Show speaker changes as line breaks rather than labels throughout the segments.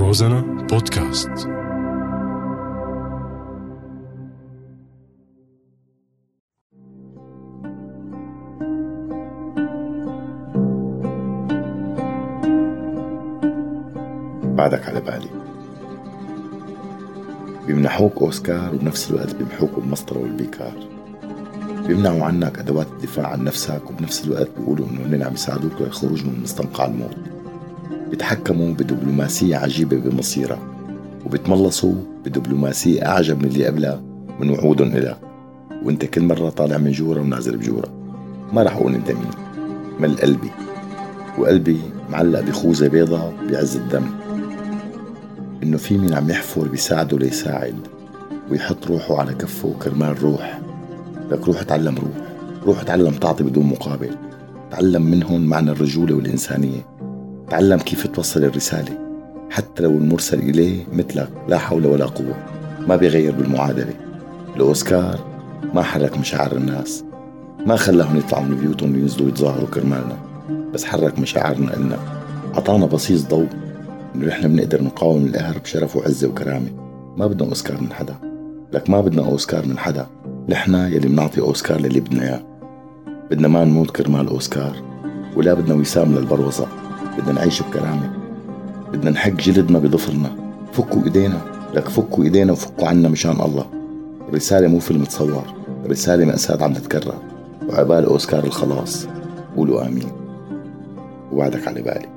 روزانا بودكاست.
بعدك على بالي. بيمنحوك أوسكار وبنفس الوقت بيمحوك بالمسطرة والبيكار. بيمنعوا عنك أدوات الدفاع عن نفسك وبنفس الوقت بيقولوا إنه هن عم يساعدوك للخروج من مستنقع الموت. بيتحكموا بدبلوماسية عجيبة بمصيرك وبتملصوا بدبلوماسية أعجب من اللي قبلها من وعودهم إلك وإنت كل مرة طالع من جورة ونازل بجورة ما رح أقول إنت مين. مل قلبي. وقلبي معلق بخوذة بيضة بعز الدم. إنه في مين عم يحفر بيساعده ليساعد ويحط روحه على كفه كرمال روح. لك روح اتعلم روح. روح اتعلم تعطي بدون مقابل. تعلم منهم معنى الرجولة والإنسانية. تعلم كيف توصل الرسالة حتى لو المرسل إليه مثلك لا حول ولا قوة ما بيغير بالمعادلة. الأوسكار ما حرك مشاعر الناس. ما خلاهم يطلعوا من بيوتهم وينزلوا يتظاهروا كرمالنا بس حرك مشاعرنا إلنا. أعطانا بصيص ضوء إنه نحن بنقدر نقاوم القهر بشرف وعزة وكرامة. ما بدنا أوسكار من حدا. لك ما بدنا أوسكار من حدا. نحن يلي بنعطي أوسكار للي بدنا إياه. بدنا ما نموت كرمال أوسكار ولا بدنا وسام للبروزة. بدنا نعيش بكرامة. بدنا نحك جلدنا بضفرنا فكوا إيدينا. لك فكوا إيدينا وفكوا عنا مشان الله. رسالة مو فيلم تصور. رسالة مأساة عم تتكرر. وعبال أوسكار الخلاص. قولوا آمين. وعدك على بالي.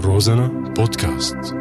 روزانا بودكاست